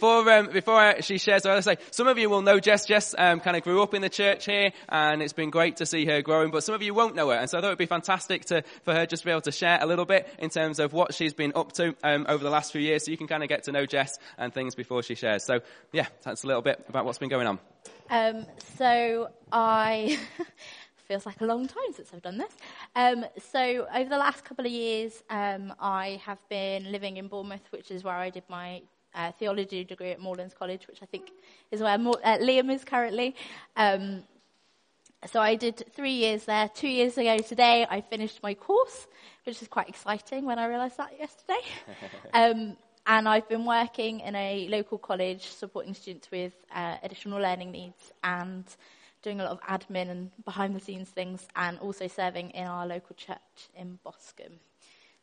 before um, before she shares, I want to say some of you will know Jess. Jess um, kind of grew up in the church here, and it's been great to see her growing. But some of you won't know her, and so I thought it'd be fantastic to for her just to be able to share a little bit in terms of what she's been up to um, over the last few years, so you can kind of get to know Jess and things before she shares. So yeah, that's a little bit about what's been going on. Um, so I feels like a long time since I've done this. Um, so over the last couple of years, um, I have been living in Bournemouth, which is where I did my uh, theology degree at Moorlands College, which I think is where Mo- uh, Liam is currently. Um, so I did three years there. Two years ago today, I finished my course, which is quite exciting when I realised that yesterday. um, and I've been working in a local college supporting students with uh, additional learning needs and doing a lot of admin and behind the scenes things, and also serving in our local church in Boscombe.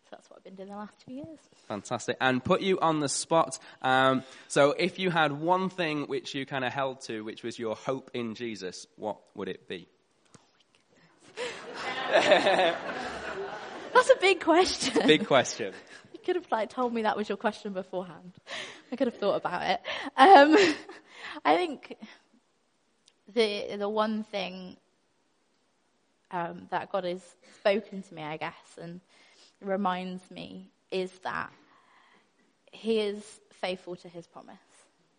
So that's what I've been doing the last two years. Fantastic. And put you on the spot. Um, so if you had one thing which you kind of held to, which was your hope in Jesus, what would it be? that's a big question. Big question. you could have like told me that was your question beforehand. I could have thought about it. Um, I think the the one thing um, that God has spoken to me, I guess, and reminds me is that He is faithful to His promise.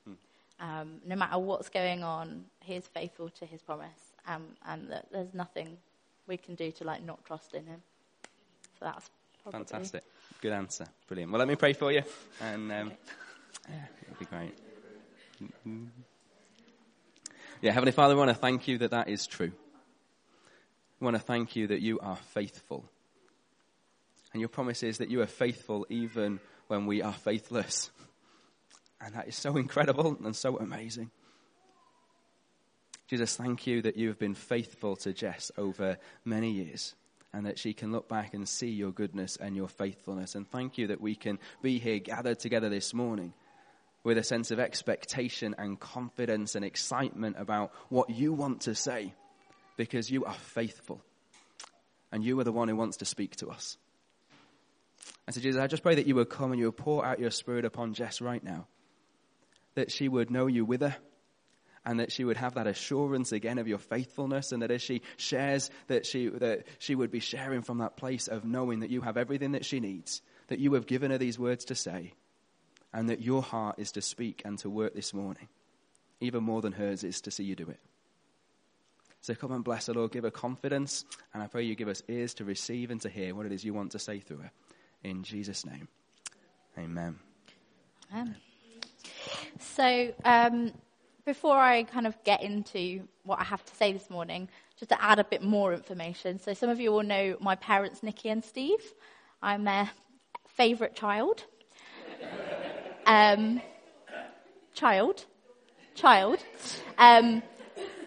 Hmm. Um, no matter what's going on, He is faithful to His promise, um, and that there's nothing we can do to like not trust in Him. So that's probably... fantastic. Good answer. Brilliant. Well, let me pray for you, and um, yeah, it'll be great. Mm-hmm. Yeah, Heavenly Father, we want to thank you that that is true. We want to thank you that you are faithful. And your promise is that you are faithful even when we are faithless. And that is so incredible and so amazing. Jesus, thank you that you have been faithful to Jess over many years and that she can look back and see your goodness and your faithfulness. And thank you that we can be here gathered together this morning with a sense of expectation and confidence and excitement about what you want to say because you are faithful and you are the one who wants to speak to us. And so, Jesus, I just pray that you would come and you would pour out your spirit upon Jess right now, that she would know you with her. And that she would have that assurance again of your faithfulness, and that as she shares, that she, that she would be sharing from that place of knowing that you have everything that she needs, that you have given her these words to say, and that your heart is to speak and to work this morning, even more than hers is to see you do it. So come and bless her, Lord. Give her confidence, and I pray you give us ears to receive and to hear what it is you want to say through her. In Jesus' name, amen. Amen. So, um, before I kind of get into what I have to say this morning, just to add a bit more information. So, some of you will know my parents, Nikki and Steve. I'm their favourite child. Um, child. Child. Um,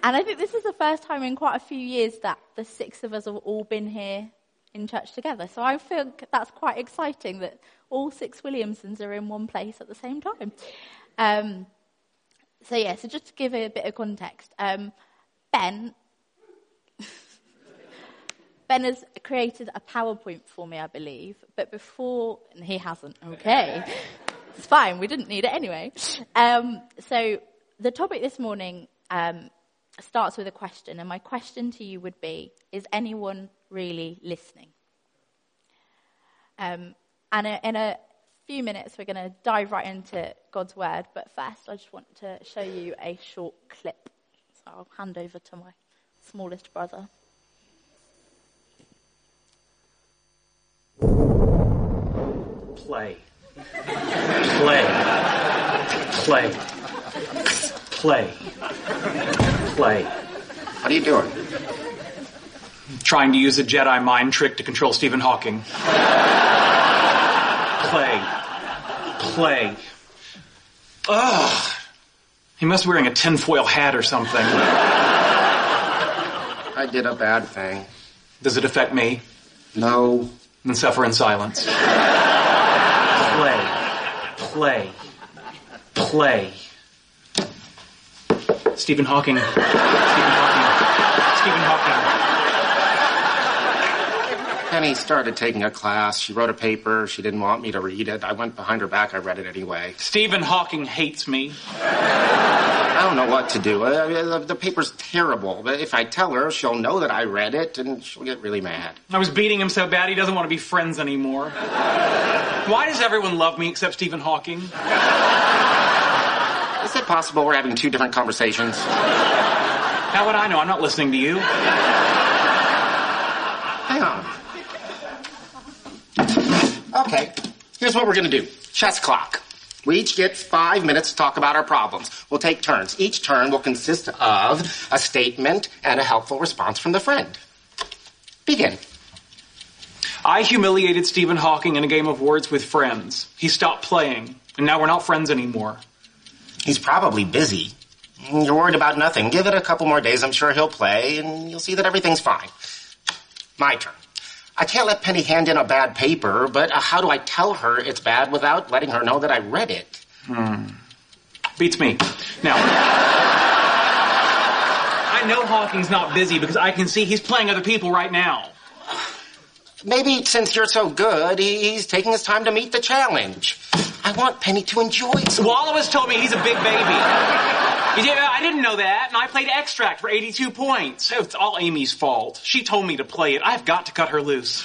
and I think this is the first time in quite a few years that the six of us have all been here in church together. So I feel that's quite exciting that all six Williamsons are in one place at the same time. Um, so yeah, so just to give a bit of context, um, Ben Ben has created a PowerPoint for me, I believe, but before, and he hasn't, okay. it's fine, we didn't need it anyway. Um, so the topic this morning um, starts with a question, and my question to you would be Is anyone really listening? Um, and in a few minutes, we're going to dive right into God's Word, but first, I just want to show you a short clip. So I'll hand over to my smallest brother. Play. Play. Play. Play. Play. What are you doing? Trying to use a Jedi mind trick to control Stephen Hawking. Play. Play. Ugh. He must be wearing a tinfoil hat or something. I did a bad thing. Does it affect me? No. Then suffer in silence. Play. Play. Play. Stephen Hawking. Stephen Hawking. Stephen Hawking. Penny started taking a class. She wrote a paper. She didn't want me to read it. I went behind her back. I read it anyway. Stephen Hawking hates me. I don't know what to do. Uh, the, the paper's terrible. But if I tell her, she'll know that I read it, and she'll get really mad. I was beating him so bad he doesn't want to be friends anymore. Why does everyone love me except Stephen Hawking? Is it possible we're having two different conversations? How would I know? I'm not listening to you. Hang on. Okay, here's what we're gonna do. Chess clock. We each get five minutes to talk about our problems. We'll take turns. Each turn will consist of a statement and a helpful response from the friend. Begin. I humiliated Stephen Hawking in a game of words with friends. He stopped playing, and now we're not friends anymore. He's probably busy. You're worried about nothing. Give it a couple more days. I'm sure he'll play, and you'll see that everything's fine. My turn. I can't let Penny hand in a bad paper, but uh, how do I tell her it's bad without letting her know that I read it? Beats me. Now. I know Hawking's not busy because I can see he's playing other people right now. Maybe since you're so good, he's taking his time to meet the challenge. I want Penny to enjoy some. Wolowitz told me he's a big baby. You did- I didn't know that, and I played extract for 82 points. Oh, It's all Amy's fault. She told me to play it. I've got to cut her loose.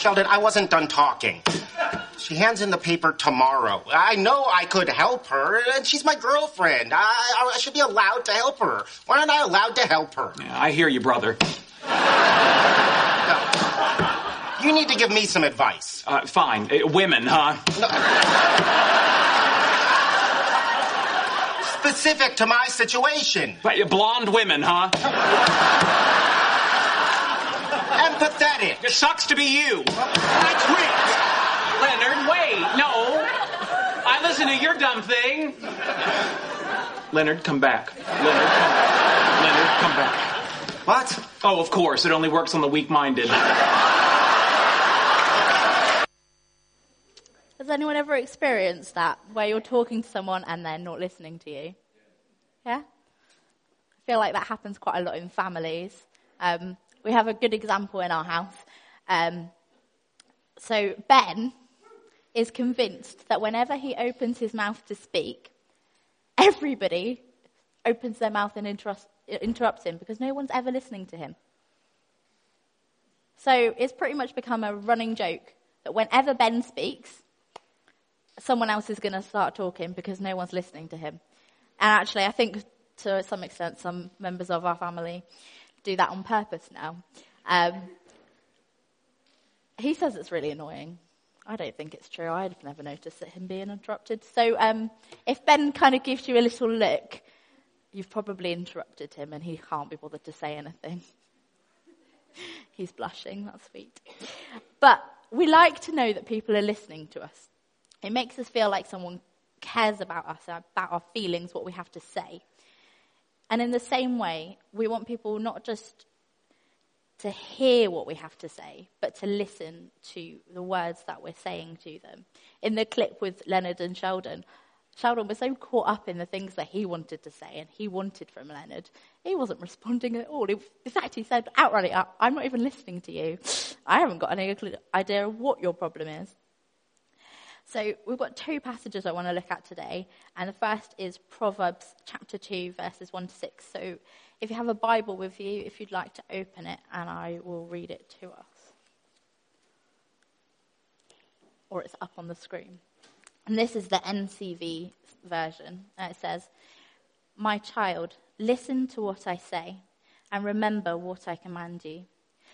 Sheldon, I wasn't done talking. She hands in the paper tomorrow. I know I could help her, and she's my girlfriend. I, I, I should be allowed to help her. Why aren't I allowed to help her? Yeah, I hear you, brother. You need to give me some advice. Uh, fine. Uh, women, huh? Specific to my situation. But, uh, Blonde women, huh? Empathetic. It sucks to be you. I quit. Leonard, wait. No. I listen to your dumb thing. Leonard, come back. Leonard, come back. Leonard, come back. What? Oh, of course. It only works on the weak-minded. Has anyone ever experienced that, where you're talking to someone and they're not listening to you? Yeah? I feel like that happens quite a lot in families. Um, we have a good example in our house. Um, so, Ben is convinced that whenever he opens his mouth to speak, everybody opens their mouth and interrupts, interrupts him because no one's ever listening to him. So, it's pretty much become a running joke that whenever Ben speaks, someone else is going to start talking because no one's listening to him. And actually, I think to some extent, some members of our family do that on purpose now. Um, he says it's really annoying. I don't think it's true. I've never noticed him being interrupted. So um, if Ben kind of gives you a little look, you've probably interrupted him and he can't be bothered to say anything. He's blushing. That's sweet. But we like to know that people are listening to us. It makes us feel like someone cares about us, about our feelings, what we have to say. And in the same way, we want people not just to hear what we have to say, but to listen to the words that we're saying to them. In the clip with Leonard and Sheldon, Sheldon was so caught up in the things that he wanted to say and he wanted from Leonard, he wasn't responding at all. In fact, he said outright, I'm not even listening to you. I haven't got any idea of what your problem is. So we've got two passages I want to look at today, and the first is Proverbs chapter 2, verses 1 to 6. So if you have a Bible with you, if you'd like to open it, and I will read it to us. Or it's up on the screen. And this is the NCV version. It says, My child, listen to what I say, and remember what I command you.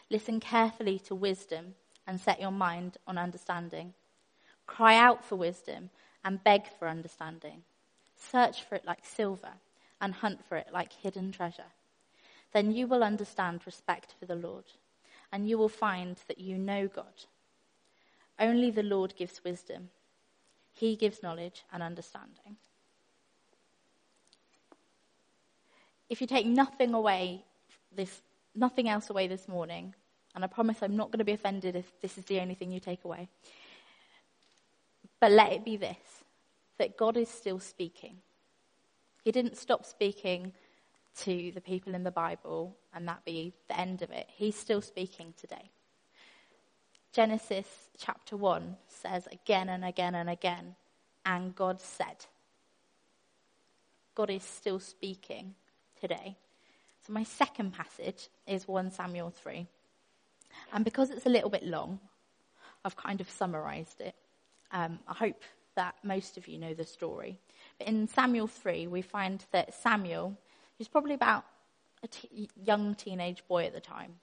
Listen carefully to wisdom, and set your mind on understanding. Cry out for wisdom and beg for understanding. Search for it like silver and hunt for it like hidden treasure. Then you will understand respect for the Lord, and you will find that you know God. Only the Lord gives wisdom, He gives knowledge and understanding. If you take nothing away this nothing else away this morning, and I promise I'm not going to be offended if this is the only thing you take away. But let it be this that God is still speaking. He didn't stop speaking to the people in the Bible and that be the end of it. He's still speaking today. Genesis chapter 1 says again and again and again, and God said. God is still speaking today. So my second passage is 1 Samuel 3. And because it's a little bit long, I've kind of summarized it. Um, I hope that most of you know the story. But in Samuel 3, we find that Samuel, who's probably about a t- young teenage boy at the time,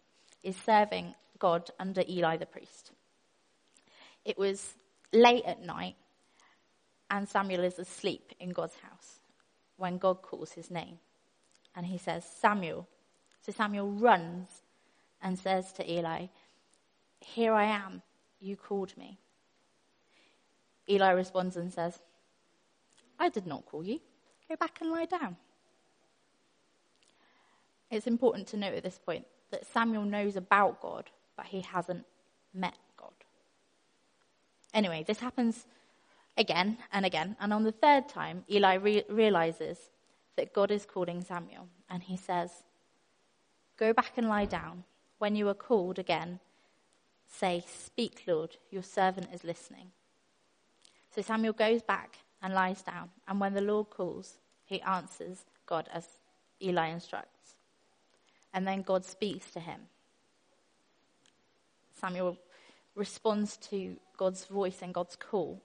is serving God under Eli the priest. It was late at night, and Samuel is asleep in God's house when God calls his name. And he says, Samuel. So Samuel runs and says to Eli, Here I am, you called me. Eli responds and says, I did not call you. Go back and lie down. It's important to note at this point that Samuel knows about God, but he hasn't met God. Anyway, this happens again and again. And on the third time, Eli re- realizes that God is calling Samuel. And he says, Go back and lie down. When you are called again, say, Speak, Lord, your servant is listening. So Samuel goes back and lies down. And when the Lord calls, he answers God as Eli instructs. And then God speaks to him. Samuel responds to God's voice and God's call,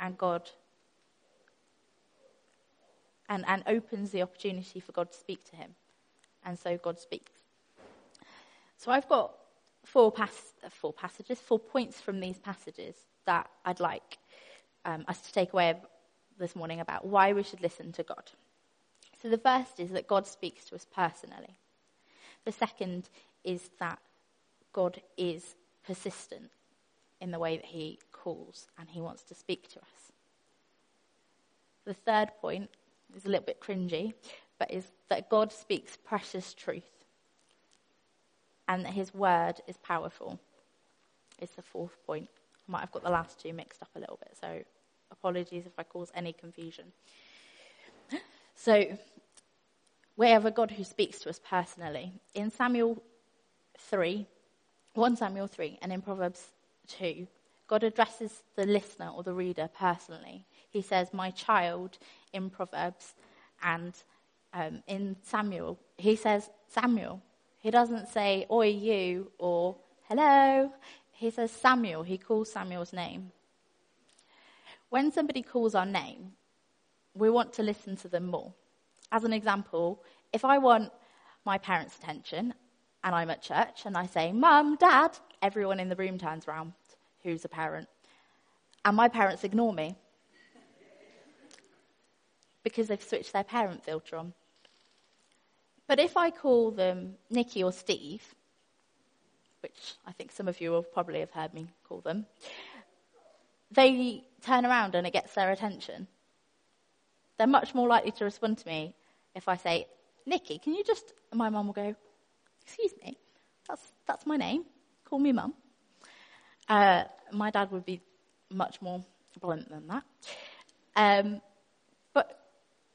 and God and, and opens the opportunity for God to speak to him. And so God speaks. So I've got four, pas- four passages, four points from these passages that I'd like um, us to take away this morning about why we should listen to God. So the first is that God speaks to us personally. The second is that God is persistent in the way that he calls and he wants to speak to us. The third point is a little bit cringy, but is that God speaks precious truth and that his word is powerful. Is the fourth point. Might have got the last two mixed up a little bit, so apologies if I cause any confusion. So, we have a God who speaks to us personally. In Samuel 3, 1 Samuel 3, and in Proverbs 2, God addresses the listener or the reader personally. He says, My child, in Proverbs, and um, in Samuel, he says, Samuel. He doesn't say, Oi, you, or hello. He says, Samuel. He calls Samuel's name. When somebody calls our name, we want to listen to them more. As an example, if I want my parents' attention and I'm at church and I say, Mum, Dad, everyone in the room turns around who's a parent. And my parents ignore me because they've switched their parent filter on. But if I call them Nikki or Steve, which I think some of you will probably have heard me call them, they turn around and it gets their attention. They're much more likely to respond to me if I say, Nikki, can you just. My mum will go, Excuse me, that's, that's my name. Call me mum. Uh, my dad would be much more blunt than that. Um, but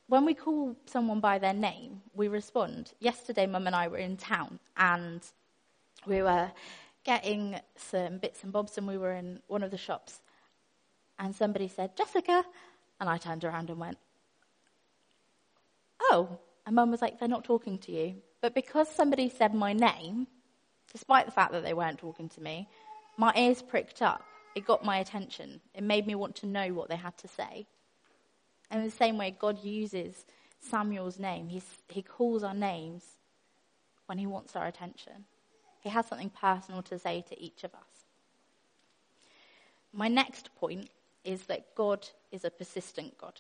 when we call someone by their name, we respond. Yesterday, Mum and I were in town and we were getting some bits and bobs, and we were in one of the shops. And somebody said, Jessica. And I turned around and went, Oh. And Mum was like, They're not talking to you. But because somebody said my name, despite the fact that they weren't talking to me, my ears pricked up. It got my attention. It made me want to know what they had to say. And in the same way, God uses Samuel's name. He's, he calls our names when he wants our attention. He has something personal to say to each of us. My next point is that God is a persistent God.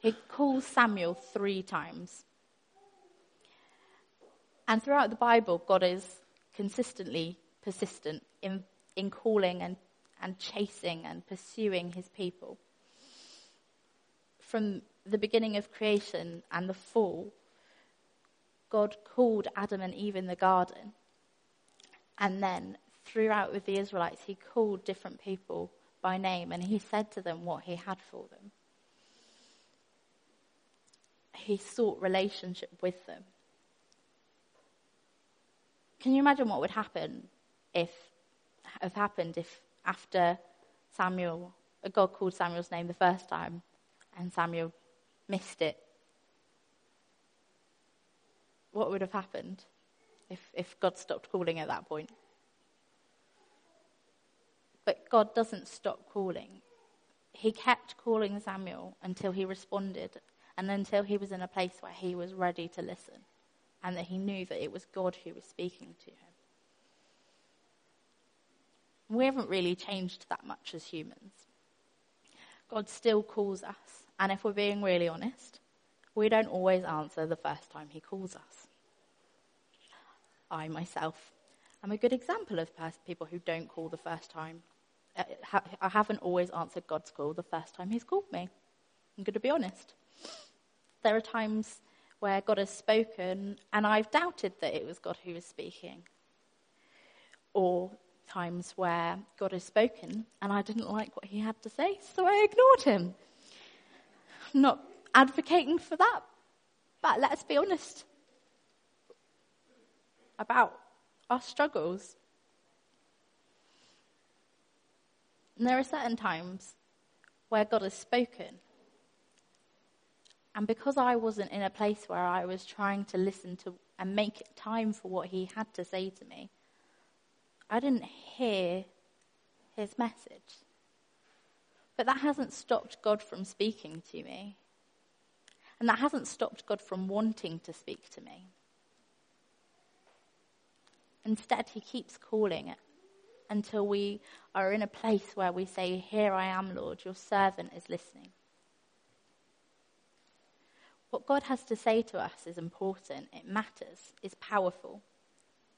He calls Samuel three times. And throughout the Bible, God is consistently persistent in, in calling and, and chasing and pursuing his people. From the beginning of creation and the fall, God called Adam and Eve in the garden. And then throughout with the Israelites, he called different people by name and he said to them what he had for them. He sought relationship with them. Can you imagine what would happen if have happened if after Samuel, God called Samuel's name the first time, and Samuel missed it? What would have happened if, if God stopped calling at that point? But God doesn't stop calling. He kept calling Samuel until he responded and until he was in a place where he was ready to listen and that he knew that it was God who was speaking to him. We haven't really changed that much as humans. God still calls us, and if we're being really honest, we don't always answer the first time he calls us. I myself am a good example of people who don't call the first time. Uh, I haven't always answered God's call the first time he's called me. I'm going to be honest. There are times where God has spoken and I've doubted that it was God who was speaking. Or times where God has spoken and I didn't like what he had to say, so I ignored him. I'm not advocating for that, but let's be honest about our struggles. And there are certain times where God has spoken. And because I wasn't in a place where I was trying to listen to and make time for what he had to say to me, I didn't hear his message. But that hasn't stopped God from speaking to me. And that hasn't stopped God from wanting to speak to me. Instead, he keeps calling it until we are in a place where we say, Here I am, Lord, your servant is listening. What God has to say to us is important, it matters, it's powerful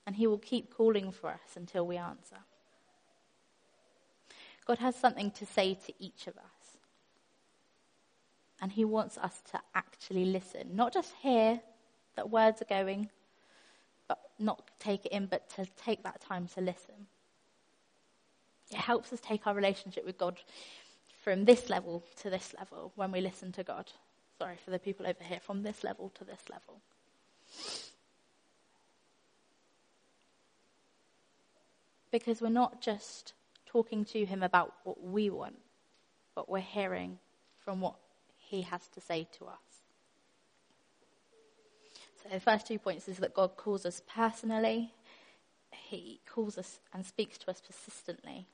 and He will keep calling for us until we answer. God has something to say to each of us. And He wants us to actually listen, not just hear that words are going, not take it in, but to take that time to listen. It helps us take our relationship with God from this level to this level when we listen to God. Sorry for the people over here, from this level to this level. because we're not just talking to him about what we want, but we're hearing from what he has to say to us. So the first two points is that God calls us personally, he calls us and speaks to us persistently.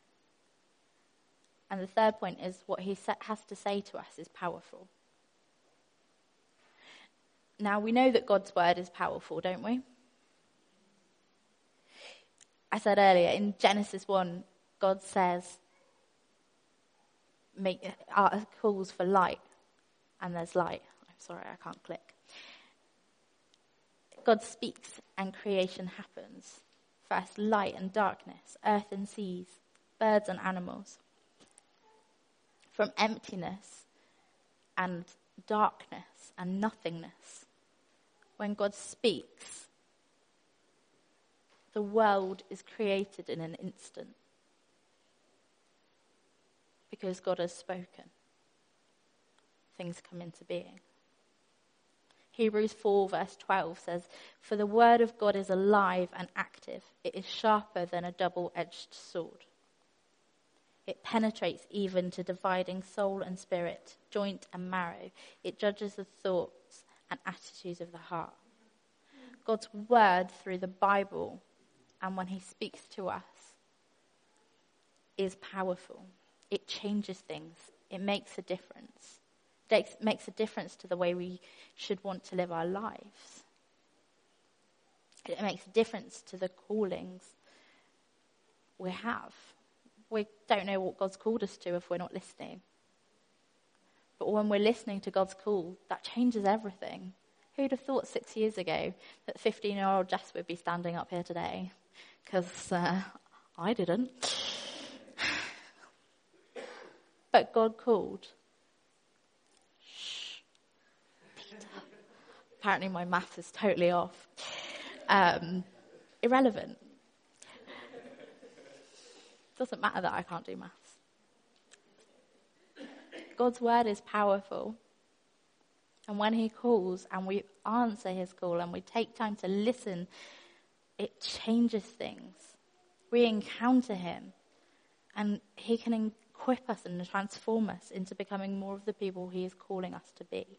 And the third point is what he has to say to us is powerful. Now, we know that God's word is powerful, don't we? I said earlier, in Genesis 1, God says, make uh, calls for light, and there's light. I'm sorry, I can't click. God speaks and creation happens. First, light and darkness, earth and seas, birds and animals. From emptiness and darkness and nothingness, when God speaks, the world is created in an instant because God has spoken. Things come into being. Hebrews 4, verse 12 says, For the word of God is alive and active, it is sharper than a double edged sword. It penetrates even to dividing soul and spirit, joint and marrow. It judges the thoughts and attitudes of the heart. God's word through the Bible and when He speaks to us is powerful. It changes things, it makes a difference. Makes a difference to the way we should want to live our lives. It makes a difference to the callings we have. We don't know what God's called us to if we're not listening. But when we're listening to God's call, that changes everything. Who'd have thought six years ago that 15 year old Jess would be standing up here today? because uh, I didn't. but God called. Apparently, my math is totally off. Um, irrelevant. Doesn't matter that I can't do maths. God's word is powerful. And when He calls and we answer His call and we take time to listen it changes things. We encounter Him, and He can equip us and transform us into becoming more of the people He is calling us to be.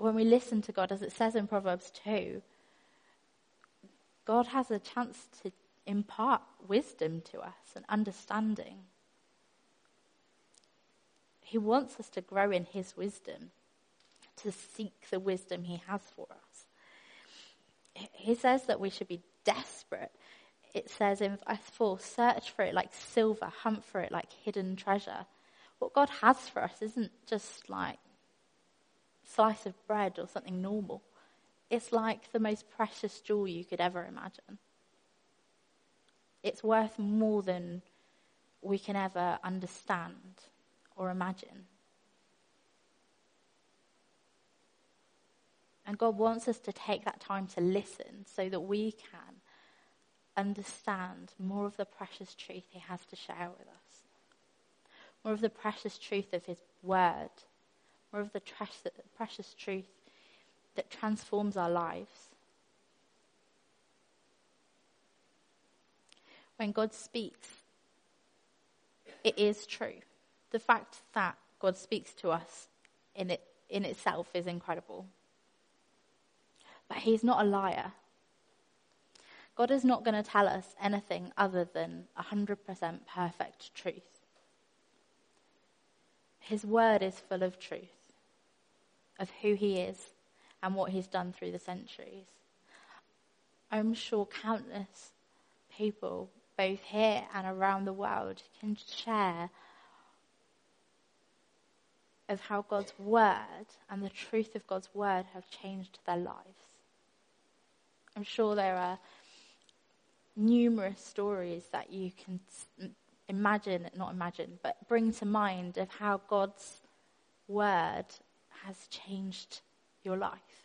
When we listen to God, as it says in Proverbs 2, God has a chance to impart wisdom to us and understanding. He wants us to grow in His wisdom, to seek the wisdom He has for us. He says that we should be desperate it says in verse 4 search for it like silver, hunt for it like hidden treasure. What God has for us isn't just like slice of bread or something normal. It's like the most precious jewel you could ever imagine. It's worth more than we can ever understand or imagine. And God wants us to take that time to listen so that we can understand more of the precious truth he has to share with us, more of the precious truth of his word, more of the precious truth that transforms our lives. When God speaks, it is true. The fact that God speaks to us in, it, in itself is incredible. But he's not a liar. God is not going to tell us anything other than 100% perfect truth. His word is full of truth, of who he is and what he's done through the centuries. I'm sure countless people, both here and around the world, can share of how God's word and the truth of God's word have changed their lives. I'm sure there are numerous stories that you can imagine, not imagine, but bring to mind of how God's word has changed your life.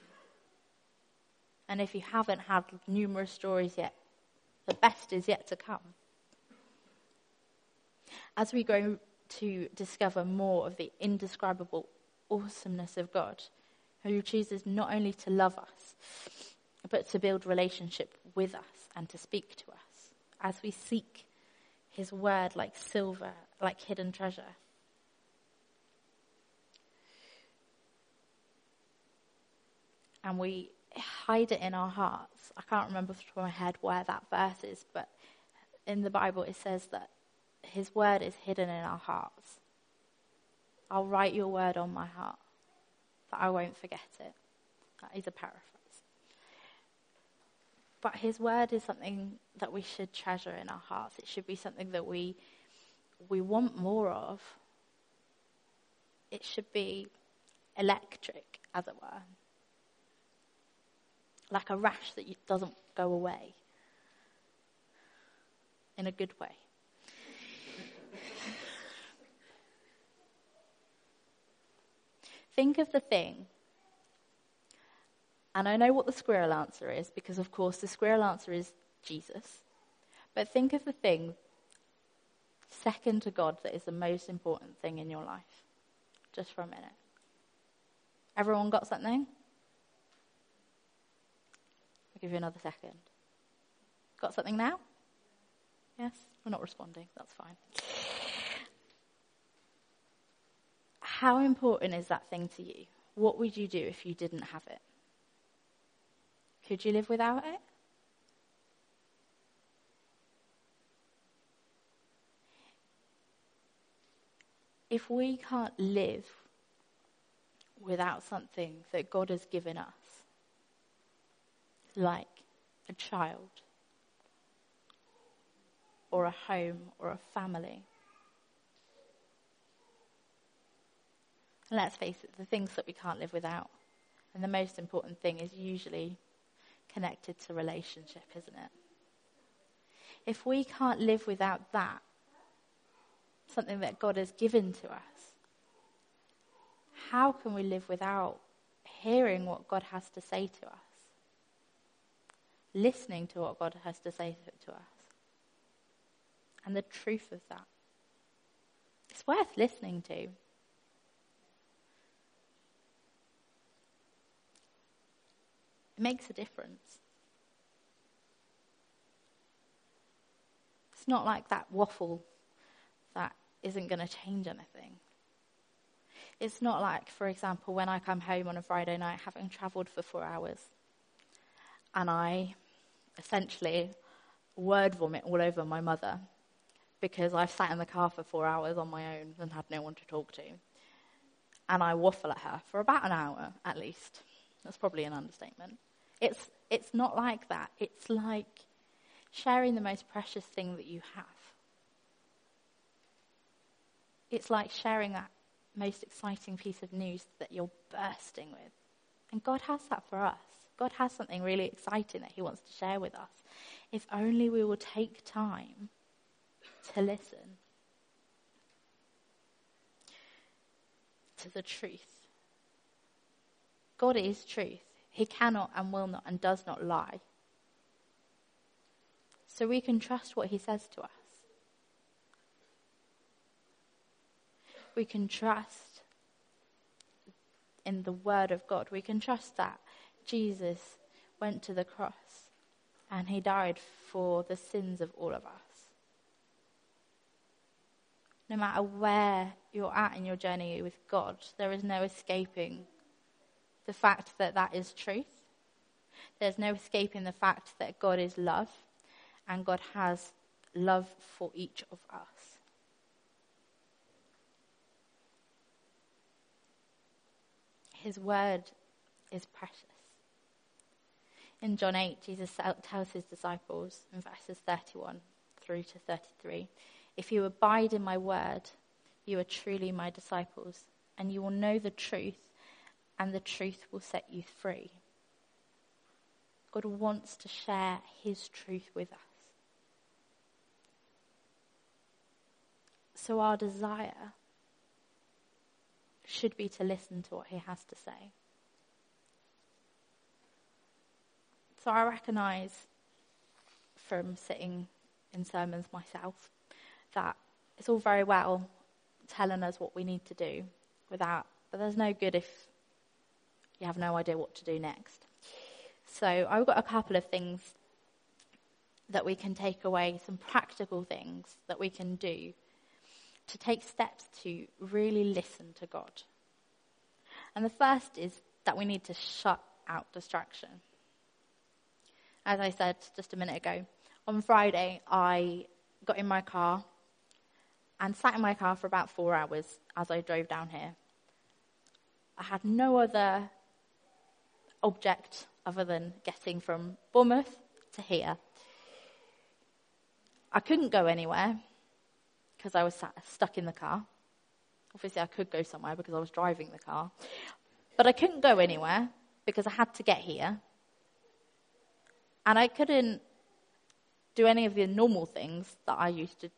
And if you haven't had numerous stories yet, the best is yet to come. As we go to discover more of the indescribable awesomeness of God, who chooses not only to love us, but to build relationship with us and to speak to us as we seek his word like silver, like hidden treasure. And we hide it in our hearts. I can't remember of my head where that verse is, but in the Bible it says that his word is hidden in our hearts. I'll write your word on my heart, that I won't forget it. That is a paraphrase. But His word is something that we should treasure in our hearts. It should be something that we, we want more of. It should be electric, as it were. Like a rash that doesn't go away. In a good way. Think of the thing and I know what the squirrel answer is because, of course, the squirrel answer is Jesus. But think of the thing second to God that is the most important thing in your life. Just for a minute. Everyone got something? I'll give you another second. Got something now? Yes? We're not responding. That's fine. How important is that thing to you? What would you do if you didn't have it? Could you live without it? If we can't live without something that God has given us, like a child, or a home, or a family, and let's face it, the things that we can't live without, and the most important thing is usually connected to relationship, isn't it? If we can't live without that, something that God has given to us, how can we live without hearing what God has to say to us? Listening to what God has to say to us? And the truth of that. It's worth listening to. It makes a difference. It's not like that waffle that isn't going to change anything. It's not like, for example, when I come home on a Friday night having travelled for four hours and I essentially word vomit all over my mother because I've sat in the car for four hours on my own and had no one to talk to. And I waffle at her for about an hour at least. That's probably an understatement. It's, it's not like that. It's like sharing the most precious thing that you have. It's like sharing that most exciting piece of news that you're bursting with. And God has that for us. God has something really exciting that He wants to share with us. If only we will take time to listen to the truth. God is truth. He cannot and will not and does not lie. So we can trust what He says to us. We can trust in the Word of God. We can trust that Jesus went to the cross and He died for the sins of all of us. No matter where you're at in your journey with God, there is no escaping the fact that that is truth. There's no escaping the fact that God is love and God has love for each of us. His word is precious. In John 8, Jesus tells his disciples in verses 31 through to 33 If you abide in my word, you are truly my disciples, and you will know the truth, and the truth will set you free. God wants to share his truth with us. So our desire should be to listen to what he has to say. So I recognize from sitting in sermons myself that it's all very well telling us what we need to do without, but there's no good if you have no idea what to do next. So I've got a couple of things that we can take away, some practical things that we can do to take steps to really listen to God. And the first is that we need to shut out distraction as I said just a minute ago, on Friday I got in my car and sat in my car for about four hours as I drove down here. I had no other object other than getting from Bournemouth to here. I couldn't go anywhere because I was sat, stuck in the car. Obviously, I could go somewhere because I was driving the car. But I couldn't go anywhere because I had to get here. And I couldn't do any of the normal things that I used to,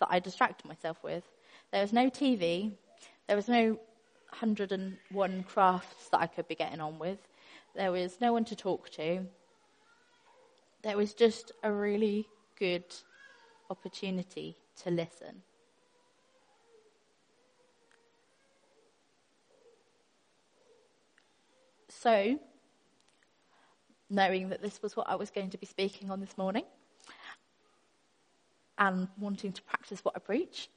that I distracted myself with. There was no TV. There was no 101 crafts that I could be getting on with. There was no one to talk to. There was just a really good opportunity to listen. So, knowing that this was what I was going to be speaking on this morning and wanting to practice what I preach,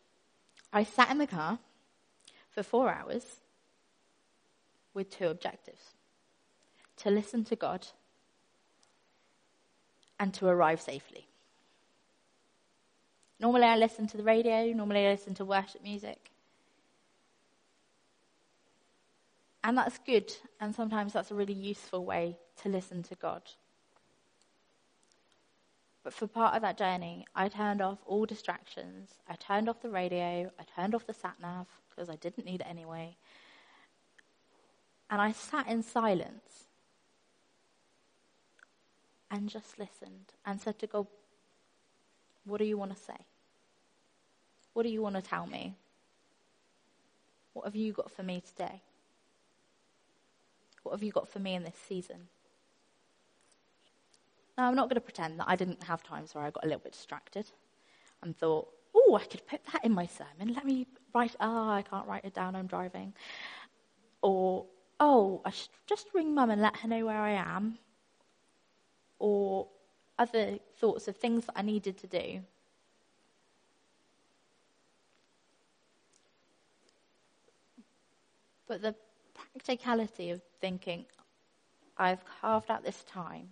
I sat in the car for four hours with two objectives to listen to God and to arrive safely. Normally, I listen to the radio, normally, I listen to worship music. And that's good, and sometimes that's a really useful way to listen to God. But for part of that journey, I turned off all distractions. I turned off the radio. I turned off the sat nav because I didn't need it anyway. And I sat in silence and just listened and said to God, What do you want to say? What do you want to tell me? What have you got for me today? What have you got for me in this season? Now, I'm not going to pretend that I didn't have times where I got a little bit distracted and thought, oh, I could put that in my sermon. Let me write, ah, oh, I can't write it down, I'm driving. Or oh, I should just ring mum and let her know where I am, or other thoughts of things that I needed to do. But the practicality of thinking, I've carved out this time,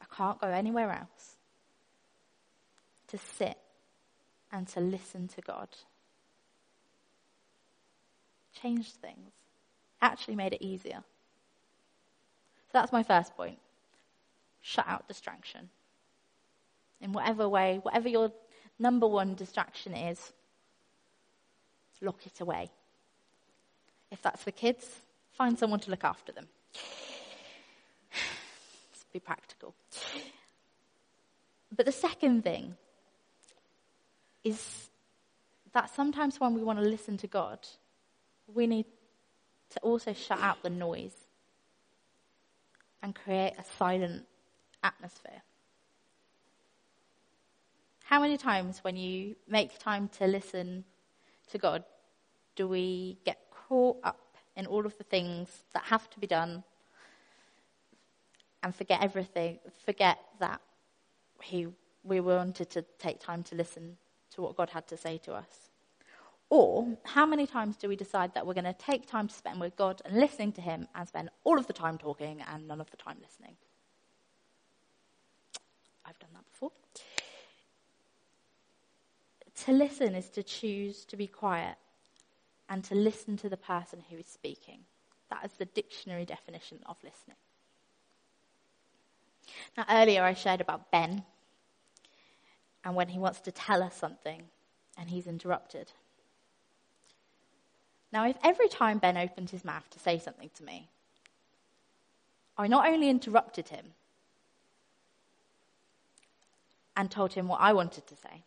I can't go anywhere else, to sit and to listen to God changed things, actually made it easier. So that's my first point. Shut out distraction. In whatever way, whatever your number one distraction is, lock it away. If that's the kids, find someone to look after them. Let's be practical. But the second thing is that sometimes when we want to listen to God, we need to also shut out the noise and create a silent atmosphere. How many times when you make time to listen to God do we get caught up in all of the things that have to be done and forget everything, forget that he, we wanted to take time to listen to what God had to say to us? Or how many times do we decide that we're going to take time to spend with God and listening to Him and spend all of the time talking and none of the time listening? I've done that before. To listen is to choose to be quiet and to listen to the person who is speaking. That is the dictionary definition of listening. Now, earlier I shared about Ben and when he wants to tell us something and he's interrupted. Now, if every time Ben opened his mouth to say something to me, I not only interrupted him and told him what I wanted to say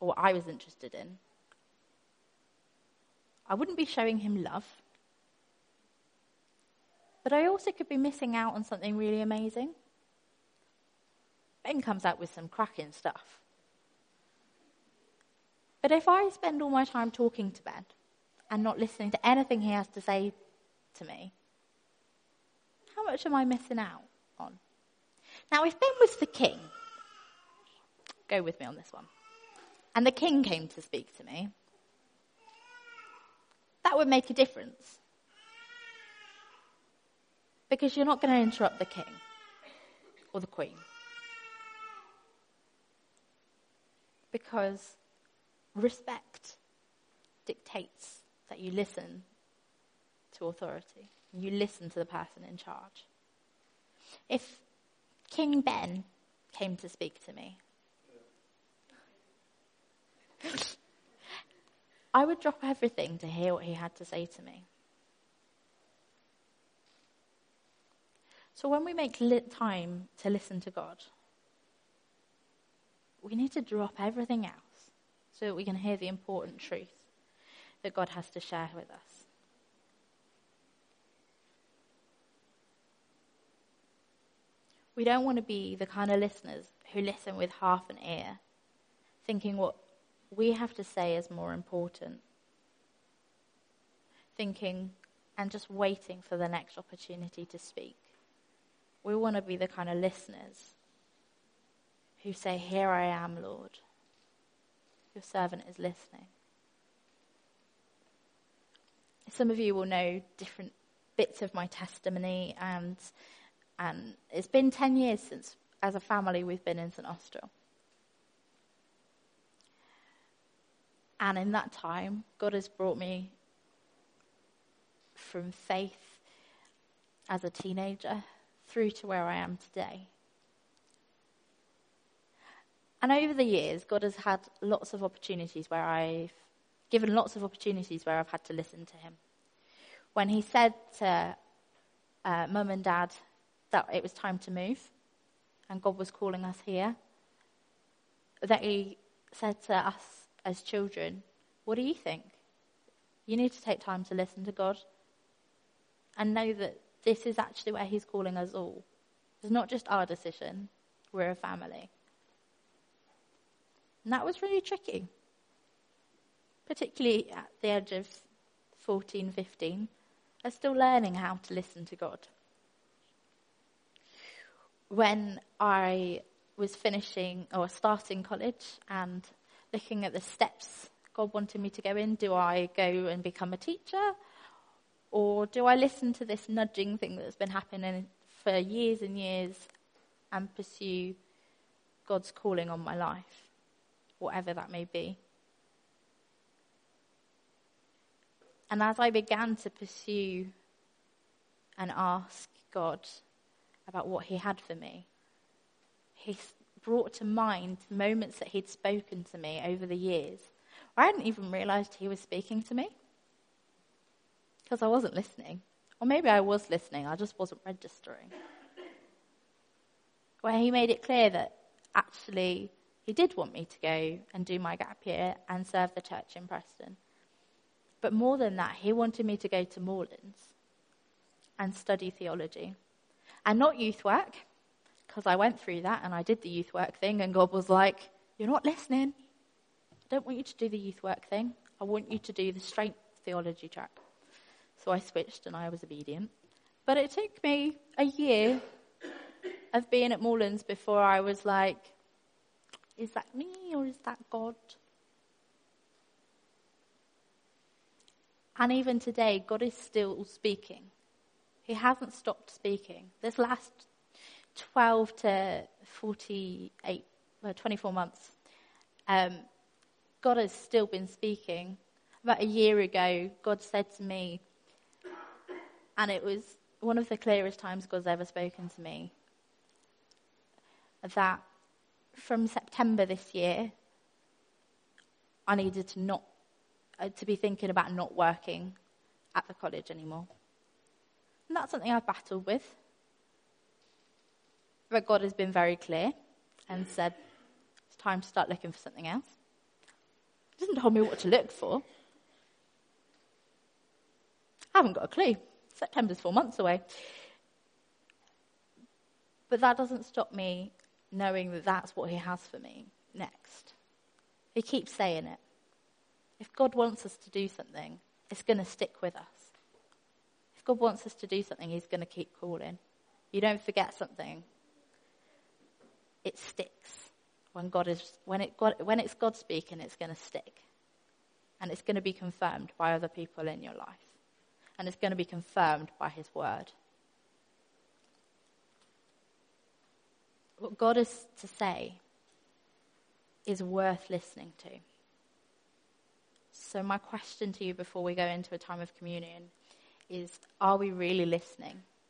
or what I was interested in, I wouldn't be showing him love. But I also could be missing out on something really amazing. Ben comes out with some cracking stuff. But if I spend all my time talking to Ben, and not listening to anything he has to say to me, how much am I missing out on? Now, if Ben was the king, go with me on this one, and the king came to speak to me, that would make a difference. Because you're not going to interrupt the king or the queen. Because respect dictates that you listen to authority. You listen to the person in charge. If King Ben came to speak to me, I would drop everything to hear what he had to say to me. So when we make time to listen to God, we need to drop everything else so that we can hear the important truth that God has to share with us. We don't want to be the kind of listeners who listen with half an ear, thinking what we have to say is more important, thinking and just waiting for the next opportunity to speak. We want to be the kind of listeners who say, Here I am, Lord. Your servant is listening. Some of you will know different bits of my testimony, and and it's been ten years since, as a family, we've been in St Austell. And in that time, God has brought me from faith as a teenager through to where I am today. And over the years, God has had lots of opportunities where I've given lots of opportunities where I've had to listen to him. When he said to uh, mum and dad that it was time to move and God was calling us here, that he said to us as children, What do you think? You need to take time to listen to God and know that this is actually where he's calling us all. It's not just our decision, we're a family. And that was really tricky particularly at the age of 14, 15, I'm still learning how to listen to God. When I was finishing or starting college and looking at the steps God wanted me to go in, do I go and become a teacher? Or do I listen to this nudging thing that's been happening for years and years and pursue God's calling on my life, whatever that may be? And as I began to pursue and ask God about what He had for me, He brought to mind moments that He'd spoken to me over the years. I hadn't even realized He was speaking to me because I wasn't listening. Or maybe I was listening, I just wasn't registering. Where He made it clear that actually He did want me to go and do my gap year and serve the church in Preston. But more than that, he wanted me to go to Moorlands and study theology. And not youth work, because I went through that and I did the youth work thing, and God was like, You're not listening. I don't want you to do the youth work thing. I want you to do the straight theology track. So I switched and I was obedient. But it took me a year of being at Moorlands before I was like, Is that me or is that God? And even today, God is still speaking. He hasn't stopped speaking. This last 12 to 48, well, 24 months, um, God has still been speaking. About a year ago, God said to me, and it was one of the clearest times God's ever spoken to me, that from September this year, I needed to not uh, to be thinking about not working at the college anymore. And that's something I've battled with. But God has been very clear and said, it's time to start looking for something else. He doesn't tell me what to look for. I haven't got a clue. September's four months away. But that doesn't stop me knowing that that's what He has for me next. He keeps saying it. If God wants us to do something, it's going to stick with us. If God wants us to do something, He's going to keep calling. You don't forget something. It sticks. When God is when it God, when it's God speaking, it's going to stick. And it's going to be confirmed by other people in your life. And it's going to be confirmed by his word. What God has to say is worth listening to. So, my question to you before we go into a time of communion is Are we really listening?